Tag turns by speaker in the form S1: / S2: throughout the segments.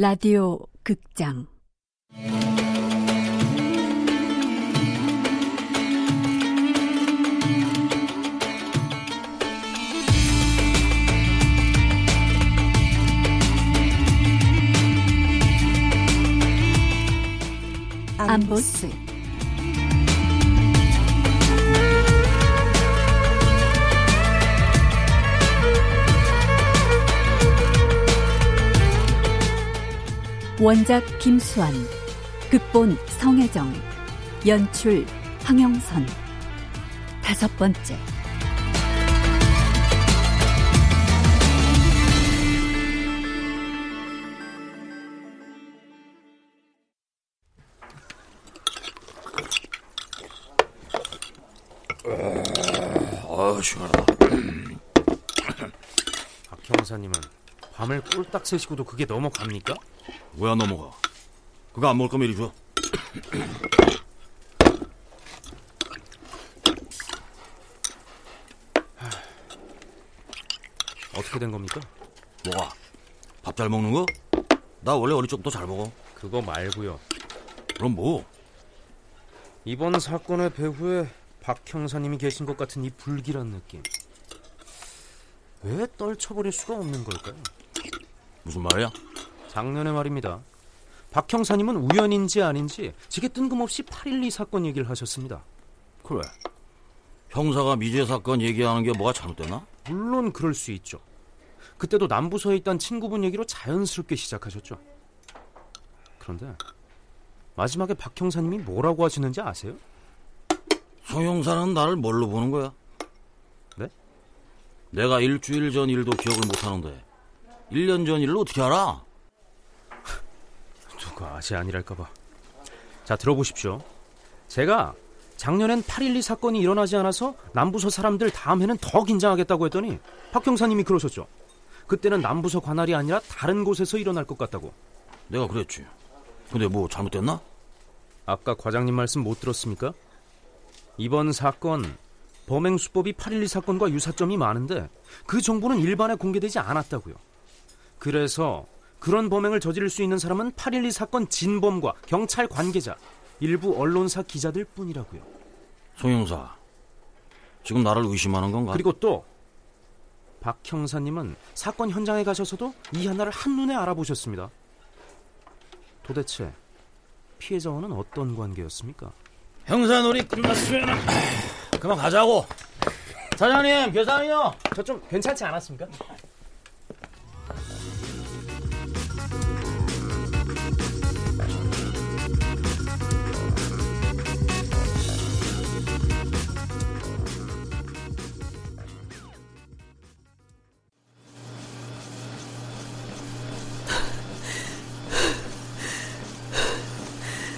S1: 라디오 극장. 안보스 원작 김수환 극본 성혜정 연출 황영선 다섯 번째
S2: 아, 시원하다.
S3: 박 형사님은 밤을 꼴딱 새시고도 그게 넘어갑니까?
S2: 왜 안 넘어가? 그거 안 먹을 거면 이리 줘.
S3: 어떻게 된 겁니까?
S2: 뭐가? 밥 잘 먹는 거? 나 원래 어릴 적부터 잘 먹어.
S3: 그거 말고요.
S2: 그럼 뭐?
S3: 이번 사건의 배후에 박 형사님이 계신 것 같은 이 불길한 느낌. 왜 떨쳐버릴 수가 없는 걸까요?
S2: 무슨 말이야?
S3: 작년에 말입니다. 박 형사님은 우연인지 아닌지 제게 뜬금없이 8.12 사건 얘기를 하셨습니다.
S2: 그래. 형사가 미제 사건 얘기하는 게 뭐가 잘못됐나?
S3: 물론 그럴 수 있죠. 그때도 남부서에 있던 친구분 얘기로 자연스럽게 시작하셨죠. 그런데 마지막에 박 형사님이 뭐라고 하시는지 아세요?
S2: 송 형사는 나를 뭘로 보는 거야?
S3: 네?
S2: 내가 일주일 전 일도 기억을 못 하는데 1년 전 일을 어떻게 알아?
S3: 누가 아시 아니랄까봐. 자, 들어보십시오. 제가 작년엔 8.12 사건이 일어나지 않아서 남부서 사람들 다음 해는 더 긴장하겠다고 했더니 박 형사님이 그러셨죠. 그때는 남부서 관할이 아니라 다른 곳에서 일어날 것 같다고.
S2: 내가 그랬지. 근데 뭐 잘못됐나?
S3: 아까 과장님 말씀 못 들었습니까? 이번 사건 범행 수법이 8.12 사건과 유사점이 많은데 그 정보는 일반에 공개되지 않았다고요. 그래서 그런 범행을 저지를 수 있는 사람은 8.12 사건 진범과 경찰 관계자, 일부 언론사 기자들 뿐이라고요.
S2: 송 형사, 지금 나를 의심하는 건가?
S3: 그리고 또 박 형사님은 사건 현장에 가셔서도 이 하나를 한눈에 알아보셨습니다. 도대체 피해자와는 어떤 관계였습니까?
S2: 형사 놀이 끝났으면 그만 가자고. 사장님, 계산이요.
S3: 저 좀 괜찮지 않았습니까?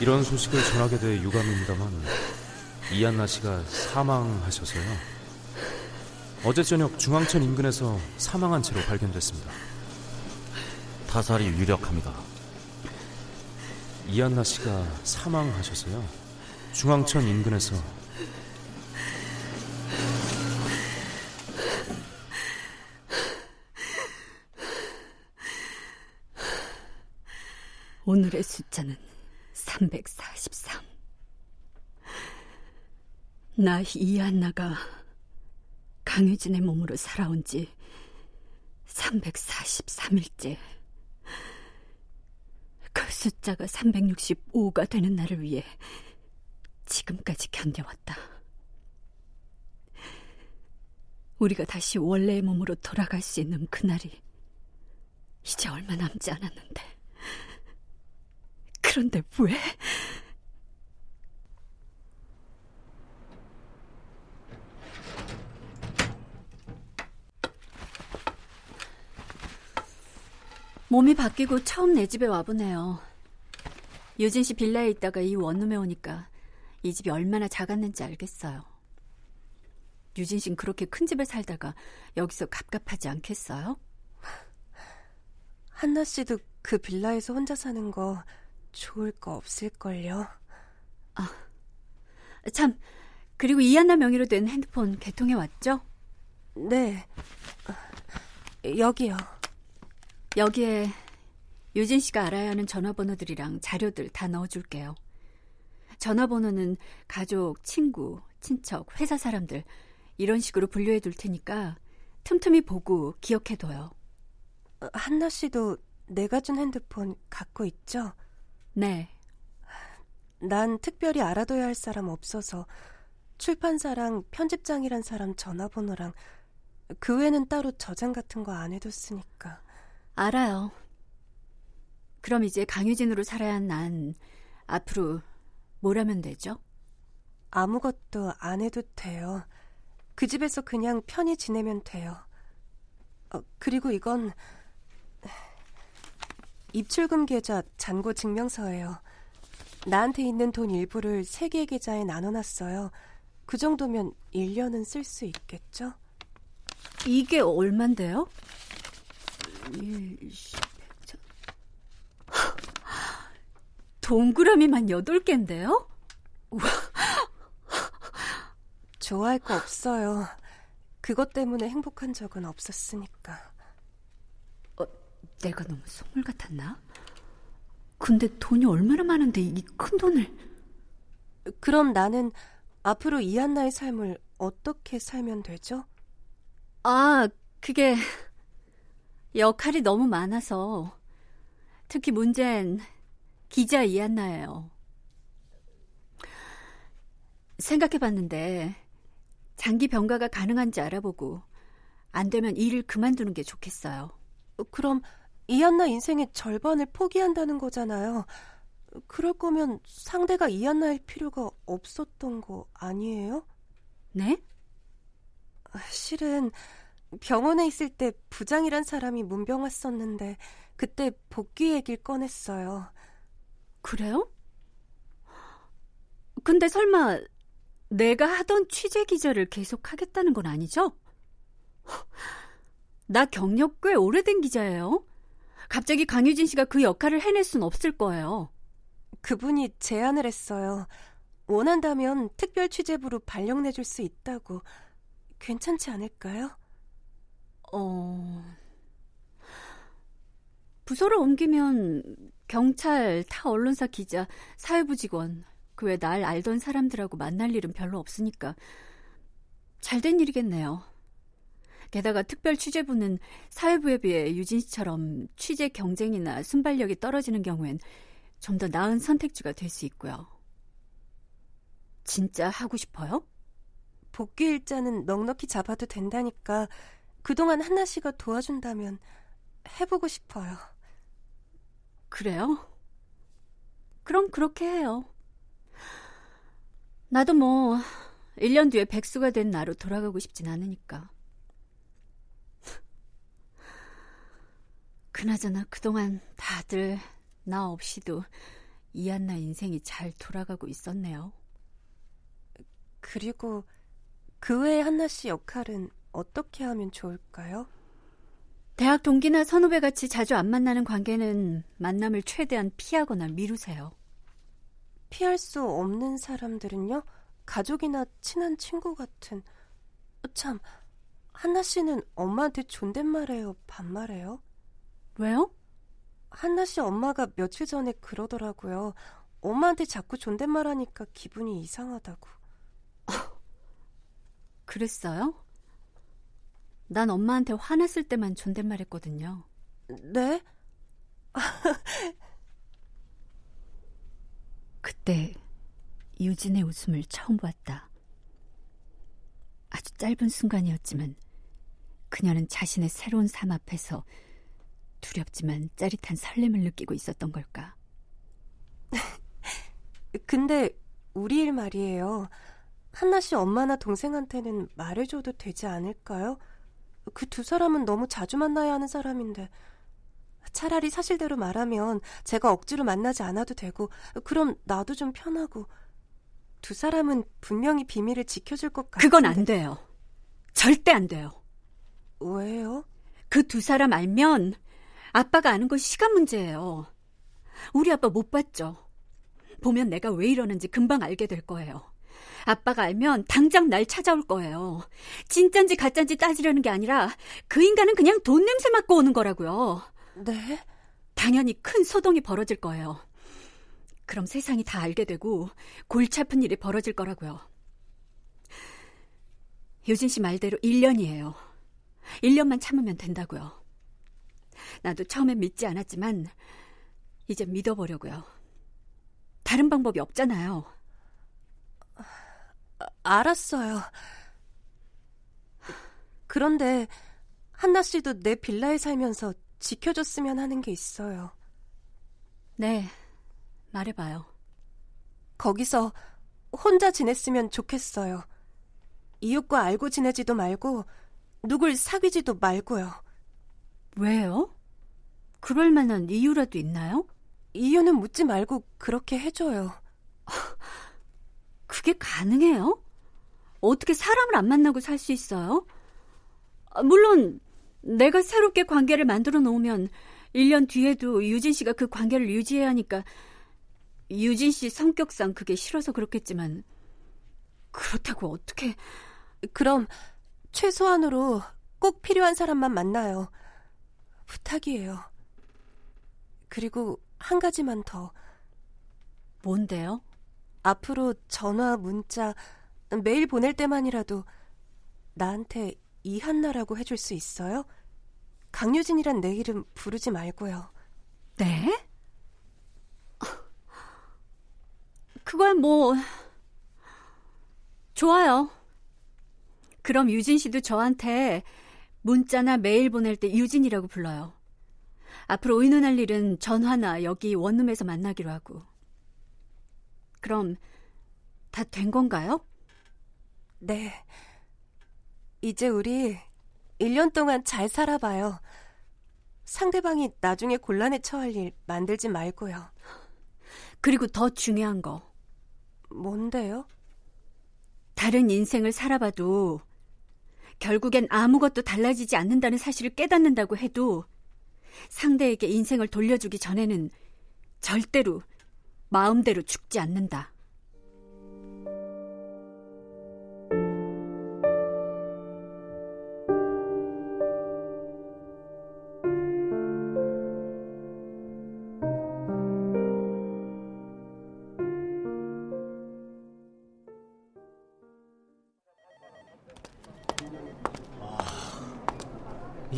S3: 이런 소식을 전하게 돼 유감입니다만 이한나 씨가 사망하셔서요. 어제 저녁 중앙천 인근에서 사망한 채로 발견됐습니다.
S2: 타살이 유력합니다.
S3: 이한나 씨가 사망하셔서요. 중앙천 인근에서
S1: 오늘의 숫자는 343. 나 이한나가 강유진의 몸으로 살아온 지 343일째. 그 숫자가 365가 되는 날을 위해 지금까지 견뎌왔다. 우리가 다시 원래의 몸으로 돌아갈 수 있는 그날이 이제 얼마 남지 않았는데. 그런데 왜? 몸이 바뀌고 처음 내 집에 와보네요. 유진 씨 빌라에 있다가 이 원룸에 오니까 이 집이 얼마나 작았는지 알겠어요. 유진 씨는 그렇게 큰 집에 살다가 여기서 갑갑하지 않겠어요?
S4: 한나 씨도 그 빌라에서 혼자 사는 거 좋을 거 없을걸요.
S1: 아, 참. 그리고 이한나 명의로 된 핸드폰 개통해 왔죠?
S4: 네. 여기요.
S1: 여기에 유진 씨가 알아야 하는 전화번호들이랑 자료들 다 넣어줄게요. 전화번호는 가족, 친구, 친척, 회사 사람들 이런 식으로 분류해 둘 테니까 틈틈이 보고 기억해둬요.
S4: 어, 한나 씨도 내가 준 핸드폰 갖고 있죠?
S1: 네.
S4: 난 특별히 알아둬야 할 사람 없어서 출판사랑 편집장이란 사람 전화번호랑 그 외에는 따로 저장 같은 거 안 해뒀으니까.
S1: 알아요. 그럼 이제 강유진으로 살아야 한 난 앞으로 뭘 하면 되죠?
S4: 아무것도 안 해도 돼요. 그 집에서 그냥 편히 지내면 돼요. 어, 그리고 이건 입출금 계좌 잔고 증명서예요. 나한테 있는 돈 일부를 세 개의 계좌에 나눠놨어요. 그 정도면 1년은 쓸 수 있겠죠?
S1: 이게 얼만데요? 1, 10, 100, 동그라미만 8개인데요? 우와.
S4: 좋아할 거 없어요. 그것 때문에 행복한 적은 없었으니까.
S1: 어, 내가 너무 속물 같았나? 근데 돈이 얼마나 많은데 이 큰 돈을.
S4: 그럼 나는 앞으로 이한나의 삶을 어떻게 살면 되죠?
S1: 아, 그게 역할이 너무 많아서 특히 문제는 기자 이한나예요. 생각해봤는데 장기 병가가 가능한지 알아보고 안 되면 일을 그만두는 게 좋겠어요.
S4: 그럼 이한나 인생의 절반을 포기한다는 거잖아요. 그럴 거면 상대가 이한나일 필요가 없었던 거 아니에요?
S1: 네?
S4: 실은 병원에 있을 때 부장이란 사람이 문병 왔었는데 그때 복귀 얘기를 꺼냈어요.
S1: 그래요? 근데 설마 내가 하던 취재 기자를 계속 하겠다는 건 아니죠? 나 경력 꽤 오래된 기자예요. 갑자기 강유진 씨가 그 역할을 해낼 순 없을 거예요.
S4: 그분이 제안을 했어요. 원한다면 특별 취재부로 발령 내줄 수 있다고. 괜찮지 않을까요?
S1: 어. 부서를 옮기면 경찰, 타 언론사 기자, 사회부 직원, 그 외 날 알던 사람들하고 만날 일은 별로 없으니까 잘된 일이겠네요. 게다가 특별 취재부는 사회부에 비해 유진 씨처럼 취재 경쟁이나 순발력이 떨어지는 경우엔 좀 더 나은 선택지가 될 수 있고요. 진짜 하고 싶어요?
S4: 복귀 일자는 넉넉히 잡아도 된다니까 그동안 한나 씨가 도와준다면 해보고 싶어요.
S1: 그래요? 그럼 그렇게 해요. 나도 뭐 1년 뒤에 백수가 된 나로 돌아가고 싶진 않으니까. 그나저나 그동안 다들 나 없이도 이한나 인생이 잘 돌아가고 있었네요.
S4: 그리고 그 외에 한나 씨 역할은 어떻게 하면 좋을까요?
S1: 대학 동기나 선후배 같이 자주 안 만나는 관계는 만남을 최대한 피하거나 미루세요.
S4: 피할 수 없는 사람들은요? 가족이나 친한 친구 같은. 참, 한나 씨는 엄마한테 존댓말해요? 반말해요?
S1: 왜요?
S4: 한나 씨 엄마가 며칠 전에 그러더라고요. 엄마한테 자꾸 존댓말 하니까 기분이 이상하다고.
S1: 그랬어요? 난 엄마한테 화났을 때만 존댓말 했거든요.
S4: 네?
S1: 그때 유진의 웃음을 처음 보았다. 아주 짧은 순간이었지만 그녀는 자신의 새로운 삶 앞에서 두렵지만 짜릿한 설렘을 느끼고 있었던 걸까?
S4: 근데 우리 일 말이에요. 한나 씨 엄마나 동생한테는 말해줘도 되지 않을까요? 그 두 사람은 너무 자주 만나야 하는 사람인데 차라리 사실대로 말하면 제가 억지로 만나지 않아도 되고 그럼 나도 좀 편하고 두 사람은 분명히 비밀을 지켜줄 것 같은데
S1: 그건 안 돼요. 절대 안 돼요.
S4: 왜요?
S1: 그 두 사람 알면 아빠가 아는 건 시간 문제예요. 우리 아빠 못 봤죠. 보면 내가 왜 이러는지 금방 알게 될 거예요. 아빠가 알면 당장 날 찾아올 거예요. 진짠지 가짠지 따지려는 게 아니라 그 인간은 그냥 돈 냄새 맡고 오는 거라고요.
S4: 네?
S1: 당연히 큰 소동이 벌어질 거예요. 그럼 세상이 다 알게 되고 골치 아픈 일이 벌어질 거라고요. 유진 씨 말대로 1년이에요. 1년만 참으면 된다고요. 나도 처음엔 믿지 않았지만 이제 믿어보려고요. 다른 방법이 없잖아요.
S4: 아, 알았어요. 그런데 한나 씨도 내 빌라에 살면서 지켜줬으면 하는 게 있어요.
S1: 네, 말해봐요.
S4: 거기서 혼자 지냈으면 좋겠어요. 이웃과 알고 지내지도 말고 누굴 사귀지도 말고요.
S1: 왜요? 그럴 만한 이유라도 있나요?
S4: 이유는 묻지 말고 그렇게 해줘요.
S1: 그게 가능해요? 어떻게 사람을 안 만나고 살 수 있어요? 아, 물론 내가 새롭게 관계를 만들어 놓으면 1년 뒤에도 유진 씨가 그 관계를 유지해야 하니까 유진 씨 성격상 그게 싫어서 그렇겠지만 그렇다고 어떻게
S4: 그럼 최소한으로 꼭 필요한 사람만 만나요. 부탁이에요. 그리고 한 가지만 더.
S1: 뭔데요?
S4: 앞으로 전화, 문자 매일 보낼 때만이라도 나한테 이한나라고 해줄 수 있어요? 강유진이란 내 이름 부르지 말고요.
S1: 네? 그걸 뭐 좋아요. 그럼 유진 씨도 저한테 문자나 메일 보낼 때 유진이라고 불러요. 앞으로 의논할 일은 전화나 여기 원룸에서 만나기로 하고. 그럼 다 된 건가요?
S4: 네. 이제 우리 1년 동안 잘 살아봐요. 상대방이 나중에 곤란에 처할 일 만들지 말고요.
S1: 그리고 더 중요한 거.
S4: 뭔데요?
S1: 다른 인생을 살아봐도 결국엔 아무것도 달라지지 않는다는 사실을 깨닫는다고 해도 상대에게 인생을 돌려주기 전에는 절대로 마음대로 죽지 않는다.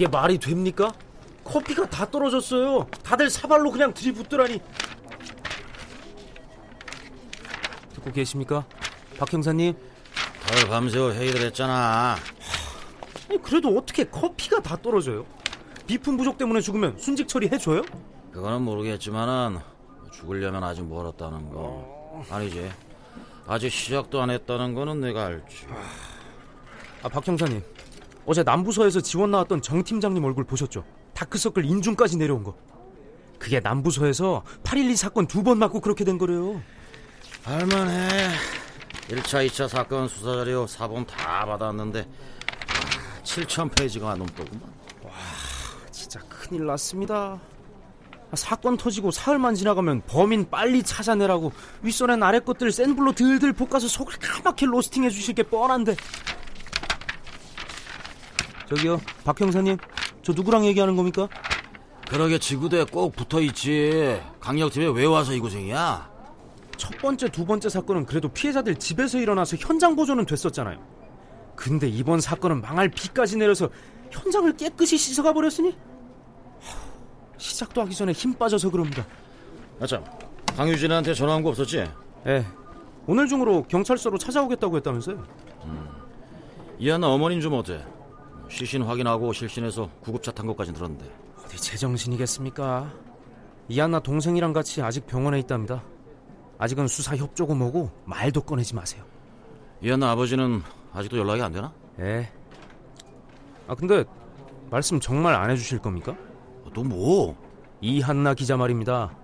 S3: 이게 말이 됩니까? 커피가 다 떨어졌어요. 다들 사발로 그냥 들이붓더라니. 듣고 계십니까? 박 형사님?
S2: 덜 밤새워 회의를 했잖아.
S3: 아니, 그래도 어떻게 커피가 다 떨어져요? 비품 부족 때문에 죽으면 순직 처리 해줘요?
S2: 그거는 모르겠지만은 죽으려면 아직 멀었다는 거. 아니지. 아직 시작도 안 했다는 거는 내가 알지.
S3: 아, 박 형사님. 어제 남부서에서 지원 나왔던 정 팀장님 얼굴 보셨죠? 다크서클 인중까지 내려온 거. 그게 남부서에서 8.12 사건 두 번 맞고 그렇게 된 거래요.
S2: 할만해. 1차, 2차 사건 수사자료 사본 다 받았는데 7천 페이지가 넘더구만.
S3: 진짜 큰일 났습니다. 아, 사건 터지고 사흘만 지나가면 범인 빨리 찾아내라고 윗선엔 아래 것들 센 불로 들들 볶아서 속을 까맣게 로스팅해 주실 게 뻔한데. 저기요, 박 형사님, 저 누구랑 얘기하는 겁니까?
S2: 그러게 지구대에 꼭 붙어있지. 강력팀에 왜 와서 이 고생이야?
S3: 첫 번째, 두 번째 사건은 그래도 피해자들 집에서 일어나서 현장 보존은 됐었잖아요. 근데 이번 사건은 망할 비까지 내려서 현장을 깨끗이 씻어가 버렸으니 하, 시작도 하기 전에 힘 빠져서 그럽니다.
S2: 아참, 강유진한테 전화 온거 없었지?
S3: 예. 오늘 중으로 경찰서로 찾아오겠다고 했다면서요?
S2: 이한나 어머님 좀 어때? 시신 확인하고 실신해서 구급차 탄 것까지 들었는데.
S3: 어디 제정신이겠습니까? 이한나 동생이랑 같이 아직 병원에 있답니다. 아직은 수사 협조고 뭐고 말도 꺼내지 마세요.
S2: 이한나 아버지는 아직도 연락이 안 되나?
S3: 예. 아 근데 말씀 정말 안 해주실 겁니까?
S2: 어, 또 뭐?
S3: 이한나 기자 말입니다.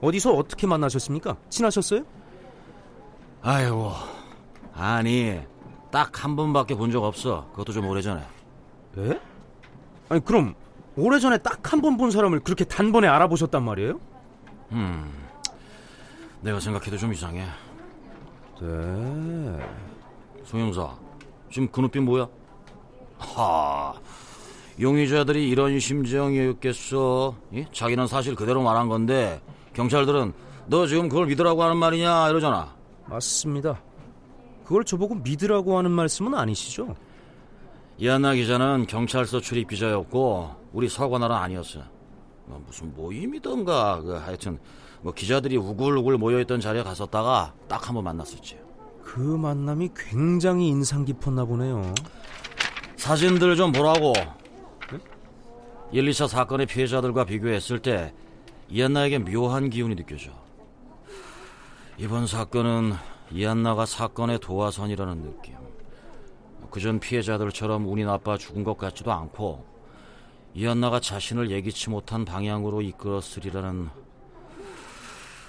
S3: 어디서 어떻게 만나셨습니까? 친하셨어요?
S2: 아이고, 아니, 딱 한 번밖에 본 적 없어. 그것도 좀 오래전에.
S3: 예? 아니 그럼 오래전에 딱 한 번 본 사람을 그렇게 단번에 알아보셨단 말이에요?
S2: 음, 내가 생각해도 좀 이상해.
S3: 네.
S2: 송영사, 지금 그 눈빛 뭐야? 하, 용의자들이 이런 심정이었겠어. 예? 자기는 사실 그대로 말한 건데 경찰들은 너 지금 그걸 믿으라고 하는 말이냐 이러잖아.
S3: 맞습니다. 그걸 저보고 믿으라고 하는 말씀은 아니시죠?
S2: 이한나 기자는 경찰서 출입 기자였고 우리 서관할은 아니었어. 뭐 무슨 모임이던가 그 하여튼 뭐 기자들이 우글우글 모여있던 자리에 갔었다가 딱 한 번 만났었지.
S3: 그 만남이 굉장히 인상 깊었나 보네요.
S2: 사진들 좀 보라고. 네? 1, 2차 사건의 피해자들과 비교했을 때 이한나에게 묘한 기운이 느껴져. 이번 사건은 이한나가 사건의 도화선이라는 느낌. 그전 피해자들처럼 운이 나빠 죽은 것 같지도 않고 이한나가 자신을 예기치 못한 방향으로 이끌었으리라는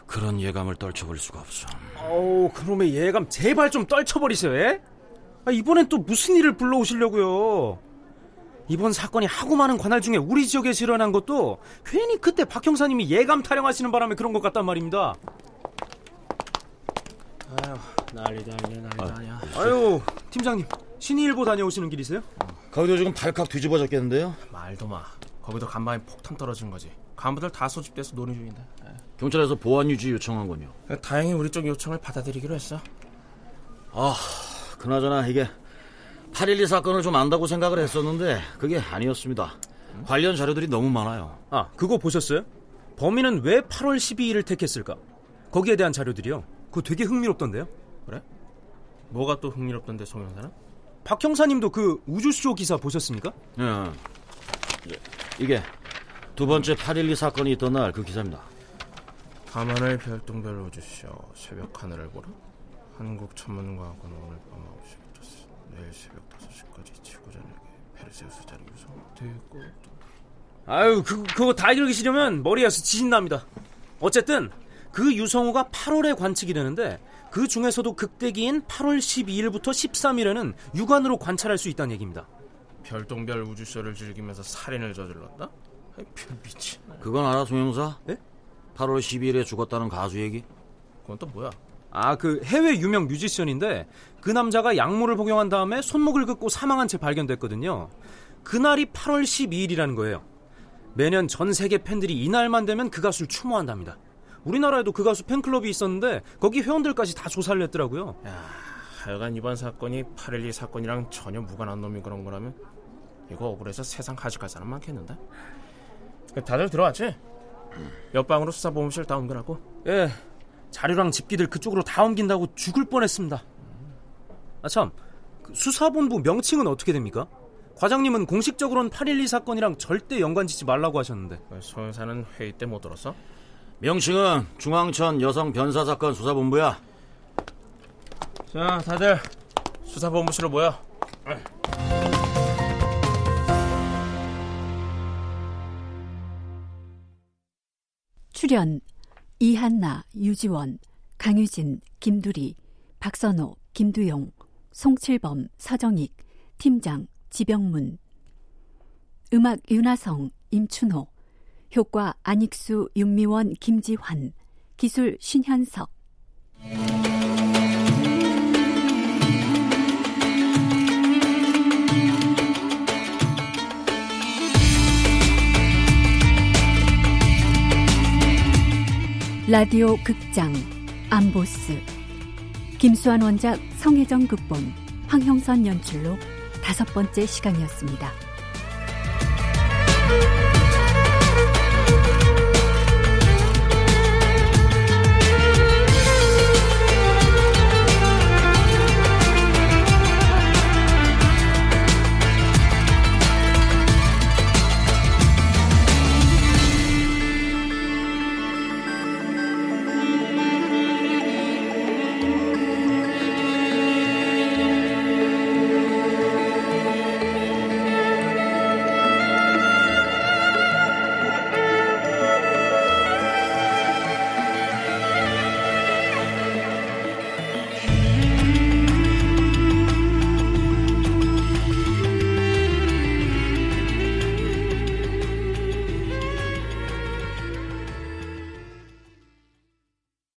S2: 그런 예감을 떨쳐버릴 수가 없어.
S3: 어우, 그놈의 예감 제발 좀 떨쳐버리세요, 예? 아, 이번엔 또 무슨 일을 불러오시려고요? 이번 사건이 하고 많은 관할 중에 우리 지역에서 일어난 것도 괜히 그때 박 형사님이 예감 타령하시는 바람에 그런 것 같단 말입니다.
S5: 아유, 난리다, 난리다, 난리야.
S3: 아유, 팀장님, 신의일보 다녀오시는 길이세요?
S2: 거기도 지금 발칵 뒤집어졌겠는데요?
S5: 말도 마. 거기도 간밤에 폭탄 떨어진 거지. 간부들 다 소집돼서 논의 중인데.
S2: 경찰에서 보안 유지 요청한군요.
S5: 다행히 우리 쪽 요청을 받아들이기로 했어.
S2: 아, 그나저나 이게 8.12 사건을 좀 안다고 생각을 했었는데 그게 아니었습니다. 관련 자료들이 너무 많아요.
S3: 아, 그거 보셨어요? 범인은 왜 8월 12일을 택했을까? 거기에 대한 자료들이요. 그거 되게 흥미롭던데요?
S5: 그래? 뭐가 또 흥미롭던데, 송 형사는?
S3: 박 형사님도 그 우주쇼 기사 보셨습니까?
S2: 예. 이게 두 번째 8.12 사건이 있던 날 그 기사입니다.
S5: 밤하늘 별똥별 우주쇼 새벽 하늘을 보라 한국천문과학원 오늘 밤 9시부터 내일 새벽 5시까지 지구 전역에 페르세우스 자리 유성 되고
S3: 아유 그, 그거 다 읽으시려면 머리에서 지진 납니다 어쨌든 그 유성우가 8월에 관측이 되는데 그 중에서도 극대기인 8월 12일부터 13일에는 육안으로 관찰할 수 있다는 얘기입니다
S5: 별똥별 우주쇼를 즐기면서 살인을 저질렀다? 미친
S2: 그건 알아, 송영사?
S3: 네?
S2: 8월 12일에 죽었다는 가수 얘기?
S5: 그건 또 뭐야?
S3: 아 그 해외 유명 뮤지션인데 그 남자가 약물을 복용한 다음에 손목을 긋고 사망한 채 발견됐거든요 그날이 8월 12일이라는 거예요 매년 전 세계 팬들이 이날만 되면 그 가수를 추모한답니다 우리나라에도 그 가수 팬클럽이 있었는데 거기 회원들까지 다 조사를 했더라고요
S5: 야, 하여간 이번 사건이 8.12 사건이랑 전혀 무관한 놈이 그런 거라면 이거 억울해서 세상 가져갈 사람 많겠는데? 다들 들어왔지? 옆방으로 수사보험실 다 옮겨라고
S3: 예 자료랑 집기들 그쪽으로 다 옮긴다고 죽을 뻔했습니다 아 참 그 수사본부 명칭은 어떻게 됩니까? 과장님은 공식적으로는 8.12 사건이랑 절대 연관짓지 말라고 하셨는데
S5: 소 형사는 회의 때 못 들었어?
S2: 명칭은 중앙천 여성 변사 사건 수사본부야.
S5: 자 다들 수사본부실로 모여
S1: 출연 이한나, 유지원, 강유진, 김두리, 박선호, 김두용, 송칠범, 서정익, 팀장 지병문 음악 윤하성, 임춘호 효과 안익수, 윤미원, 김지환 기술 신현석 라디오 극장 암보스 김수환 원작 성혜정 극본 황형선 연출로 다섯 번째 시간이었습니다.